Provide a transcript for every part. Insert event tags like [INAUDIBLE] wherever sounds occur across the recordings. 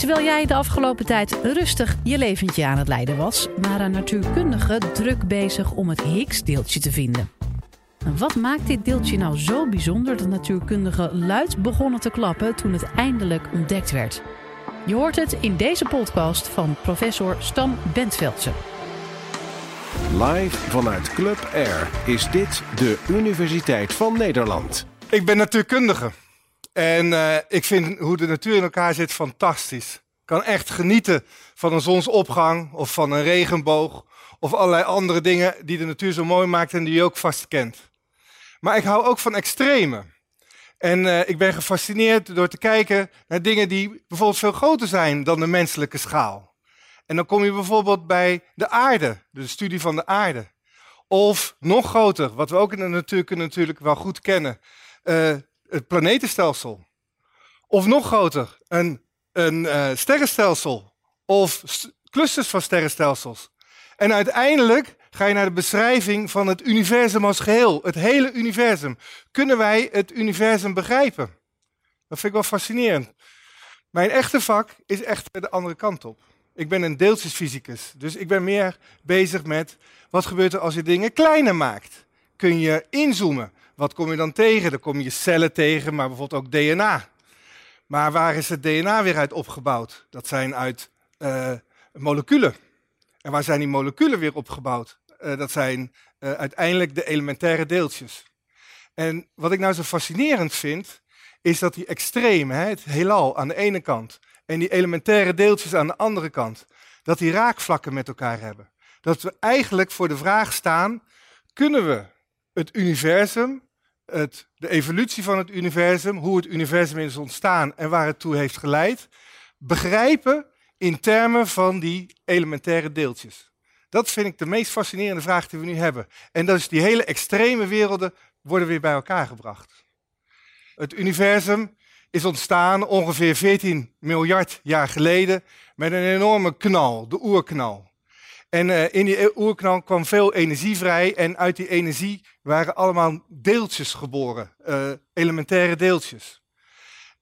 Terwijl jij de afgelopen tijd rustig je leventje aan het leiden was, waren natuurkundigen druk bezig om het Higgs-deeltje te vinden. En wat maakt dit deeltje nou zo bijzonder dat natuurkundigen luid begonnen te klappen toen het eindelijk ontdekt werd? Je hoort het in deze podcast van professor Stan Bentveldse. Live vanuit Club Air is dit de Universiteit van Nederland. Ik ben natuurkundige. En uh, ik vind hoe de natuur in elkaar zit fantastisch. Ik kan echt genieten van een zonsopgang of van een regenboog of allerlei andere dingen die de natuur zo mooi maakt en die je ook vast kent. Maar ik hou ook van extreme. En uh, ik ben gefascineerd door te kijken naar dingen die bijvoorbeeld veel groter zijn dan de menselijke schaal. En dan kom je bijvoorbeeld bij de aarde, de studie van de aarde. Of nog groter, wat we ook in de natuurkunde natuurlijk wel goed kennen, uh, het planetenstelsel. Of nog groter, een, een uh, sterrenstelsel. Of clusters van sterrenstelsels. En uiteindelijk ga je naar de beschrijving van het universum als geheel. Het hele universum. Kunnen wij het universum begrijpen? Dat vind ik wel fascinerend. Mijn echte vak is echt de andere kant op. Ik ben een deeltjesfysicus. Dus ik ben meer bezig met wat gebeurt er als je dingen kleiner maakt. Kun je inzoomen? Wat kom je dan tegen? Dan kom je cellen tegen, maar bijvoorbeeld ook DNA. Maar waar is het DNA weer uit opgebouwd? Dat zijn uit uh, moleculen. En waar zijn die moleculen weer opgebouwd? Uh, dat zijn uh, uiteindelijk de elementaire deeltjes. En wat ik nou zo fascinerend vind, is dat die extreme, hè, het heelal aan de ene kant en die elementaire deeltjes aan de andere kant, dat die raakvlakken met elkaar hebben. Dat we eigenlijk voor de vraag staan, kunnen we het universum het, de evolutie van het universum, hoe het universum is ontstaan en waar het toe heeft geleid, begrijpen in termen van die elementaire deeltjes. Dat vind ik de meest fascinerende vraag die we nu hebben. En dat is die hele extreme werelden worden weer bij elkaar gebracht. Het universum is ontstaan ongeveer 14 miljard jaar geleden met een enorme knal, de oerknal. En uh, in die oerknal kwam veel energie vrij en uit die energie waren allemaal deeltjes geboren, uh, elementaire deeltjes.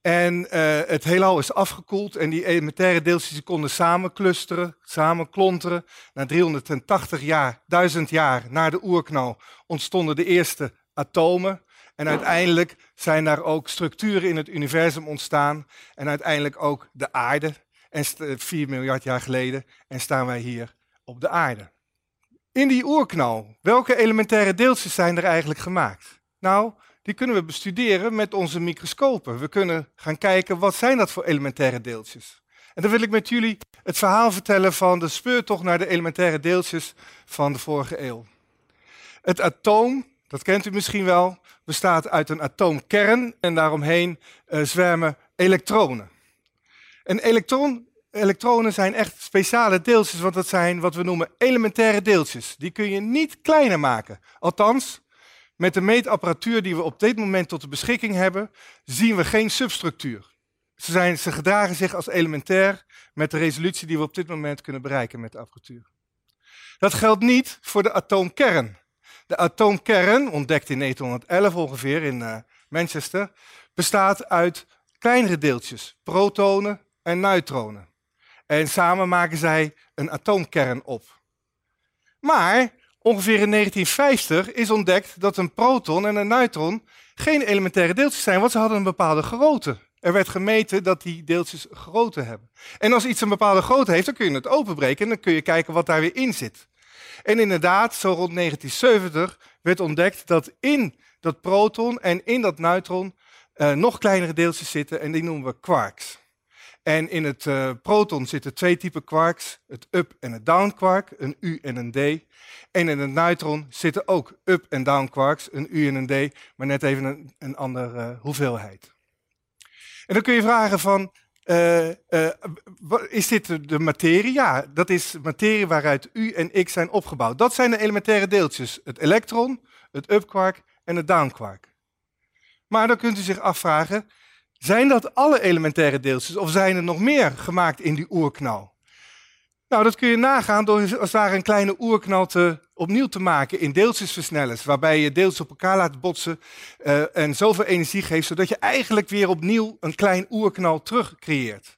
En uh, het heelal is afgekoeld en die elementaire deeltjes konden samen clusteren, samen klonteren. Na 380 jaar, 1000 jaar na de oerknal ontstonden de eerste atomen. En uiteindelijk zijn daar ook structuren in het universum ontstaan. En uiteindelijk ook de aarde. En 4 miljard jaar geleden. En staan wij hier op de aarde. In die oerknal, welke elementaire deeltjes zijn er eigenlijk gemaakt? Nou, die kunnen we bestuderen met onze microscopen. We kunnen gaan kijken wat zijn dat voor elementaire deeltjes. En dan wil ik met jullie het verhaal vertellen van de speurtocht naar de elementaire deeltjes van de vorige eeuw. Het atoom, dat kent u misschien wel, bestaat uit een atoomkern en daaromheen uh, zwermen elektronen. Een elektron elektronen zijn echt speciale deeltjes, want dat zijn wat we noemen elementaire deeltjes. Die kun je niet kleiner maken. Althans, met de meetapparatuur die we op dit moment tot de beschikking hebben, zien we geen substructuur. Ze, zijn, gedragen zich als elementair met de resolutie die we op dit moment kunnen bereiken met de apparatuur. Dat geldt niet voor de atoomkern. De atoomkern, ontdekt in 1911 ongeveer in uh, Manchester, bestaat uit kleinere deeltjes, protonen en neutronen. En samen maken zij een atoomkern op. Maar ongeveer in 1950 is ontdekt dat een proton en een neutron geen elementaire deeltjes zijn, want ze hadden een bepaalde grootte. Er werd gemeten dat die deeltjes grootte hebben. En als iets een bepaalde grootte heeft, dan kun je het openbreken en dan kun je kijken wat daar weer in zit. En inderdaad, zo rond 1970 werd ontdekt dat in dat proton en in dat neutron uh, nog kleinere deeltjes zitten en die noemen we quarks. En in het uh, proton zitten twee typen quarks, het up- en het down quark, een U en een D. En in het neutron zitten ook up- en down quarks, een U en een D, maar net even een, een andere uh, hoeveelheid. En dan kun je vragen van, uh, is dit de materie? Ja, dat is materie waaruit U en X zijn opgebouwd. Dat zijn de elementaire deeltjes, het elektron, het up quark en het down quark. Maar dan kunt u zich afvragen, zijn dat alle elementaire deeltjes of zijn er nog meer gemaakt in die oerknal? Nou, dat kun je nagaan door als het ware een kleine oerknal te, opnieuw te maken in deeltjesversnellers, waarbij je deeltjes op elkaar laat botsen uh, en zoveel energie geeft, zodat je eigenlijk weer opnieuw een klein oerknal terug creëert.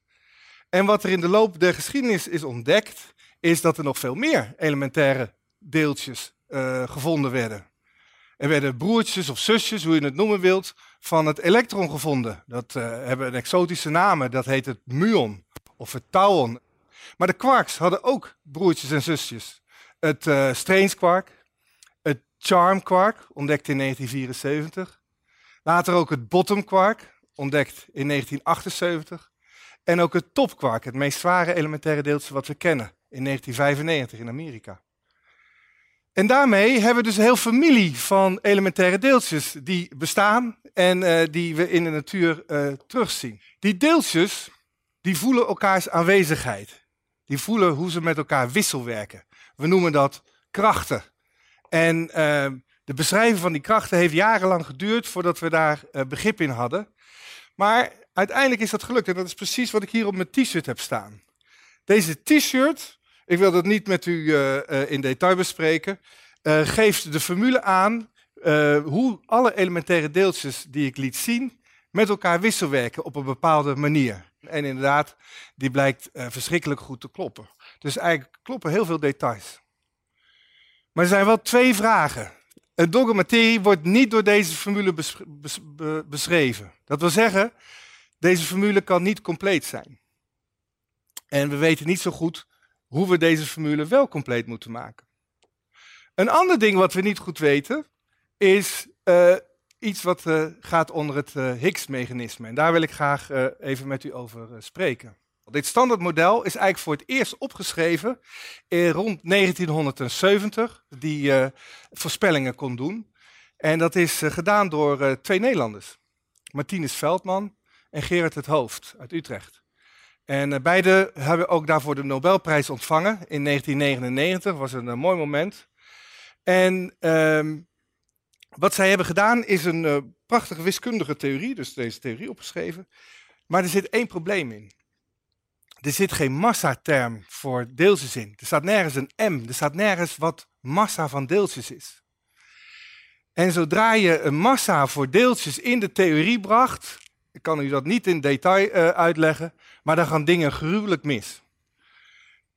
En wat er in de loop der geschiedenis is ontdekt, is dat er nog veel meer elementaire deeltjes uh, gevonden werden. Er werden broertjes of zusjes, hoe je het noemen wilt, van het elektron gevonden. Dat uh, hebben een exotische namen, dat heet het muon of het tauon. Maar de quarks hadden ook broertjes en zusjes. Het uh, strange quark, het charm quark, ontdekt in 1974. Later ook het bottom quark, ontdekt in 1978. En ook het top quark, het meest zware elementaire deeltje wat we kennen, in 1995 in Amerika. En daarmee hebben we dus een heel familie van elementaire deeltjes die bestaan en uh, die we in de natuur uh, terugzien. Die deeltjes die voelen elkaars aanwezigheid. Die voelen hoe ze met elkaar wisselwerken. We noemen dat krachten. En uh, de beschrijving van die krachten heeft jarenlang geduurd voordat we daar begrip in hadden. Maar uiteindelijk is dat gelukt en dat is precies wat ik hier op mijn t-shirt heb staan. Deze t-shirt ik wil dat niet met u uh, in detail bespreken. Uh, geeft de formule aan hoe alle elementaire deeltjes die ik liet zien met elkaar wisselwerken op een bepaalde manier. En inderdaad, die blijkt verschrikkelijk goed te kloppen. Dus eigenlijk kloppen heel veel details. Maar er zijn wel twee vragen. Een dogmaterie wordt niet door deze formule beschreven. Dat wil zeggen, deze formule kan niet compleet zijn. En we weten niet zo goed hoe we deze formule wel compleet moeten maken. Een ander ding wat we niet goed weten, is uh, iets wat uh, gaat onder het uh, Higgs-mechanisme. En daar wil ik graag even met u over spreken. Dit standaardmodel is eigenlijk voor het eerst opgeschreven in rond 1970, die voorspellingen kon doen. En dat is gedaan door twee Nederlanders, Martinus Veldman en Gerard het Hoofd uit Utrecht. En uh, beide hebben ook daarvoor de Nobelprijs ontvangen in 1999. was een uh, mooi moment. En uh, wat zij hebben gedaan is een uh, prachtige wiskundige theorie, dus deze theorie opgeschreven. Maar er zit één probleem in. Er zit geen massaterm voor deeltjes in. Er staat nergens een m, er staat nergens wat massa van deeltjes is. En zodra je een massa voor deeltjes in de theorie bracht, ik kan u dat niet in detail uh, uitleggen, maar dan gaan dingen gruwelijk mis.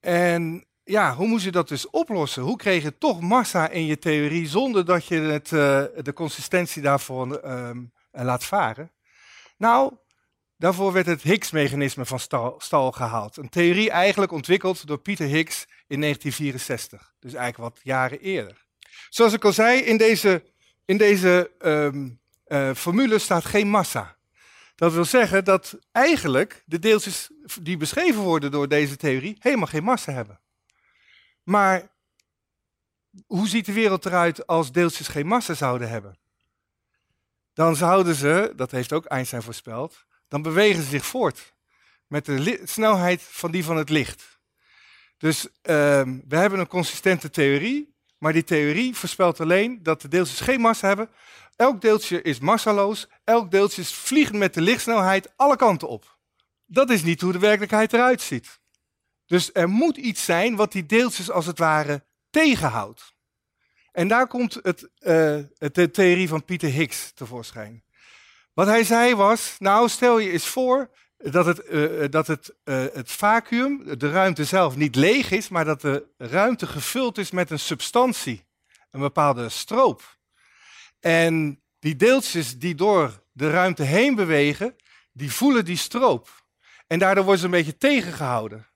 En ja, hoe moest je dat dus oplossen? Hoe kreeg je toch massa in je theorie zonder dat je het, uh, de consistentie daarvoor uh, laat varen? Nou, daarvoor werd het Higgs-mechanisme van stal, stal, gehaald. Een theorie eigenlijk ontwikkeld door Peter Higgs in 1964, dus eigenlijk wat jaren eerder. Zoals ik al zei, in deze, in deze uh, formule staat geen massa. Dat wil zeggen dat eigenlijk de deeltjes die beschreven worden door deze theorie helemaal geen massa hebben. Maar hoe ziet de wereld eruit als deeltjes geen massa zouden hebben? Dan zouden ze, dat heeft ook Einstein voorspeld, dan bewegen ze zich voort met de snelheid van die van het licht. Dus uh, we hebben een consistente theorie, maar die theorie voorspelt alleen dat de deeltjes geen massa hebben, Elk deeltje is massaloos, elk deeltje vliegt met de lichtsnelheid alle kanten op. Dat is niet hoe de werkelijkheid eruit ziet. Dus er moet iets zijn wat die deeltjes als het ware tegenhoudt. En daar komt het, uh, de theorie van Pieter Higgs tevoorschijn. Wat hij zei was, nou stel je eens voor dat het, uh, dat het, uh, het vacuüm, de ruimte zelf, niet leeg is, maar dat de ruimte gevuld is met een substantie, een bepaalde stroop. En die deeltjes die door de ruimte heen bewegen, die voelen die stroop. En daardoor worden ze een beetje tegengehouden.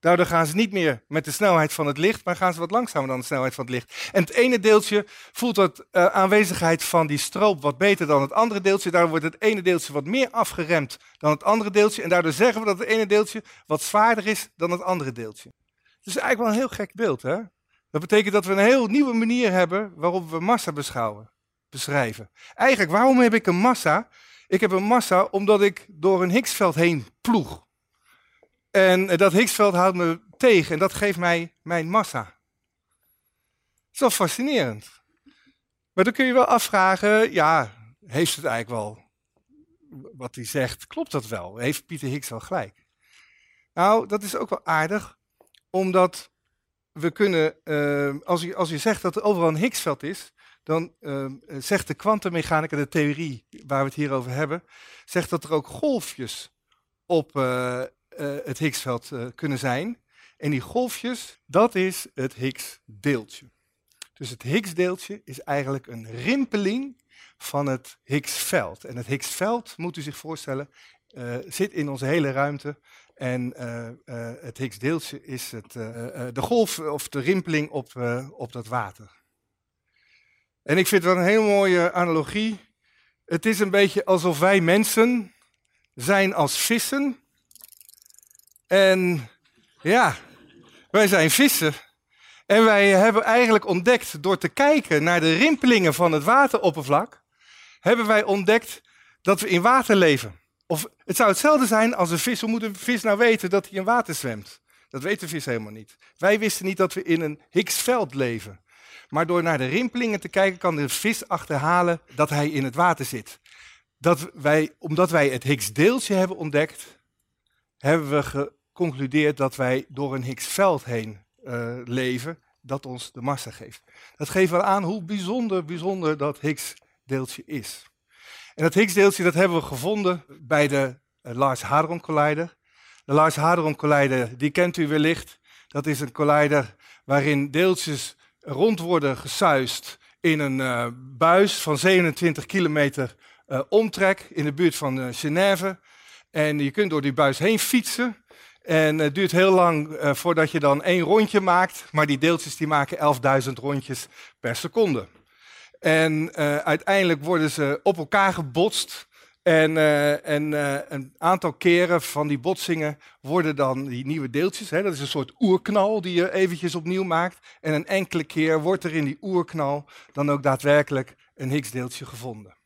Daardoor gaan ze niet meer met de snelheid van het licht, maar gaan ze wat langzamer dan de snelheid van het licht. En het ene deeltje voelt dat uh, aanwezigheid van die stroop wat beter dan het andere deeltje. Daardoor wordt het ene deeltje wat meer afgeremd dan het andere deeltje. En daardoor zeggen we dat het ene deeltje wat zwaarder is dan het andere deeltje. Het is eigenlijk wel een heel gek beeld, hè? Dat betekent dat we een heel nieuwe manier hebben waarop we massa beschouwen beschrijven. Eigenlijk, waarom heb ik een massa? Ik heb een massa omdat ik door een Higgsveld heen ploeg. En dat Higgsveld houdt me tegen en dat geeft mij mijn massa. Dat is wel fascinerend. Maar dan kun je wel afvragen, ja, heeft het eigenlijk wel wat hij zegt, klopt dat wel? Heeft Pieter Higgs wel gelijk? Nou, dat is ook wel aardig, omdat we kunnen, uh, als, je, als je zegt dat er overal een Higgsveld is, dan uh, zegt de kwantummechanica, de theorie waar we het hier over hebben, zegt dat er ook golfjes op, uh, het Higgsveld kunnen zijn. En die golfjes, dat is het Higgsdeeltje. Dus het Higgsdeeltje is eigenlijk een rimpeling van het Higgsveld. En het Higgsveld, moet u zich voorstellen, uh, zit in onze hele ruimte. En uh, uh, het Higgsdeeltje is het, de golf of de rimpeling op, op dat water. En ik vind wel een hele mooie analogie. Het is een beetje alsof wij mensen zijn als vissen. En ja, wij zijn vissen. En wij hebben eigenlijk ontdekt, door te kijken naar de rimpelingen van het wateroppervlak, hebben wij ontdekt dat we in water leven. Of het zou hetzelfde zijn als een vis. Hoe moet een vis nou weten dat hij in water zwemt? Dat weet de vis helemaal niet. Wij wisten niet dat we in een Higgsveld leven. Maar door naar de rimpelingen te kijken, kan de vis achterhalen dat hij in het water zit. Dat wij, omdat wij het Higgsdeeltje hebben ontdekt, hebben we geconcludeerd dat wij door een Higgsveld heen uh, leven, dat ons de massa geeft. Dat geeft wel aan hoe bijzonder, bijzonder dat Higgs-deeltje is. En dat Higgs-deeltje dat hebben we gevonden bij de uh, Large Hadron Collider. De Large Hadron Collider, die kent u wellicht. Dat is een collider waarin deeltjes rond worden gesuist in een uh, buis van 27 kilometer uh, omtrek in de buurt van Genève. En je kunt door die buis heen fietsen. En het duurt heel lang uh, voordat je dan één rondje maakt, maar die deeltjes die maken 11.000 rondjes per seconde. En uh, uiteindelijk worden ze op elkaar gebotst. En, uh, en een aantal keren van die botsingen worden dan die nieuwe deeltjes. Hè, dat is een soort oerknal die je eventjes opnieuw maakt. En een enkele keer wordt er in die oerknal dan ook daadwerkelijk een Higgs-deeltje gevonden.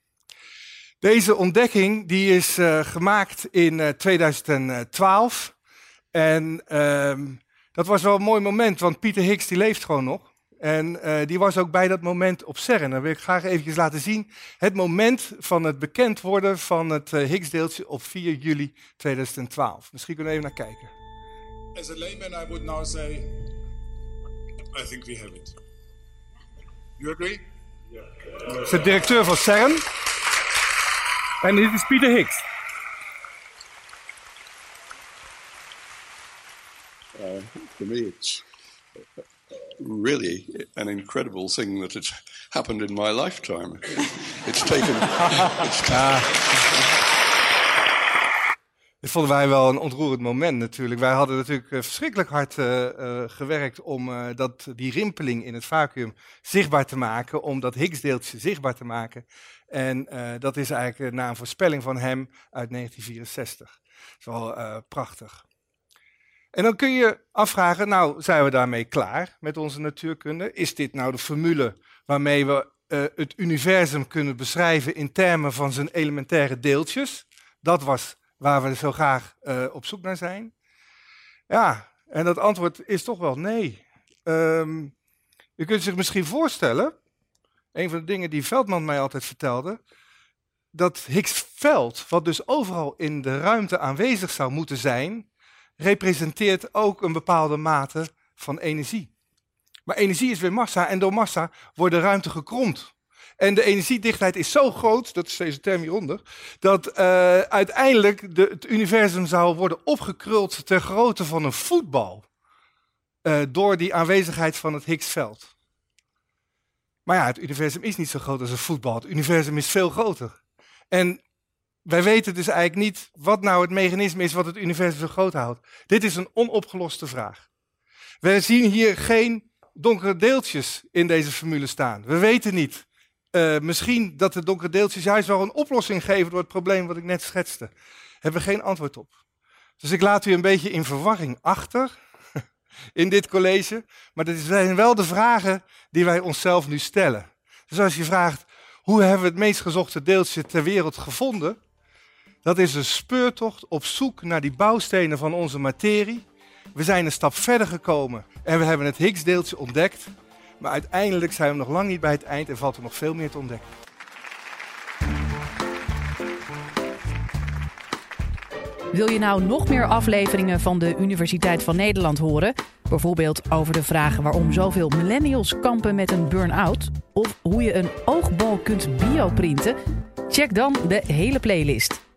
Deze ontdekking die is gemaakt in 2012. En um, dat was wel een mooi moment, want Pieter Higgs die leeft gewoon nog. En uh, die was ook bij dat moment op CERN. Dan wil ik graag eventjes laten zien het moment van het bekend worden van het uh, Higgs-deeltje op 4 juli 2012. Misschien kunnen we even naar kijken. As a layman, I would now say, I think we have it. You agree? Yeah. Dat is de directeur van CERN. En dit is Pieter Higgs. Uh, for me, it's really an incredible thing that it's happened in my lifetime. It's taken. it's [LAUGHS] Dit vonden wij wel een ontroerend moment natuurlijk. Wij hadden natuurlijk uh, verschrikkelijk hard uh, uh, gewerkt om dat, die rimpeling in het vacuüm zichtbaar te maken, om dat Higgsdeeltje zichtbaar te maken. En dat is eigenlijk na een voorspelling van hem uit 1964. Dat is wel prachtig. En dan kun je afvragen, nou zijn we daarmee klaar met onze natuurkunde? Is dit nou de formule waarmee we uh, het universum kunnen beschrijven in termen van zijn elementaire deeltjes? Dat was waar we zo graag uh, op zoek naar zijn. Ja, en dat antwoord is toch wel nee. Um, je kunt zich misschien voorstellen, een van de dingen die Veldman mij altijd vertelde, dat Higgs-veld, wat dus overal in de ruimte aanwezig zou moeten zijn, representeert ook een bepaalde mate van energie. Maar energie is weer massa en door massa wordt de ruimte gekromd. En de energiedichtheid is zo groot, dat is deze term hieronder, dat uh, uiteindelijk de, het universum zou worden opgekruld ter grootte van een voetbal. Uh, door die aanwezigheid van het Higgsveld. Maar ja, het universum is niet zo groot als een voetbal. Het universum is veel groter. En wij weten dus eigenlijk niet wat nou het mechanisme is wat het universum zo groot houdt. Dit is een onopgeloste vraag. We zien hier geen donkere deeltjes in deze formule staan. We weten niet. Uh, misschien dat de donkere deeltjes juist wel een oplossing geven door het probleem wat ik net schetste. Hebben we geen antwoord op. Dus ik laat u een beetje in verwarring achter [LAUGHS] in dit college. Maar dat zijn wel de vragen die wij onszelf nu stellen. Dus als je vraagt, hoe hebben we het meest gezochte deeltje ter wereld gevonden? Dat is een speurtocht op zoek naar die bouwstenen van onze materie. We zijn een stap verder gekomen en we hebben het Higgs-deeltje ontdekt. Maar uiteindelijk zijn we nog lang niet bij het eind en valt er nog veel meer te ontdekken. Wil je nou nog meer afleveringen van de Universiteit van Nederland horen? Bijvoorbeeld over de vraag waarom zoveel millennials kampen met een burn-out? Of hoe je een oogbal kunt bioprinten? Check dan de hele playlist.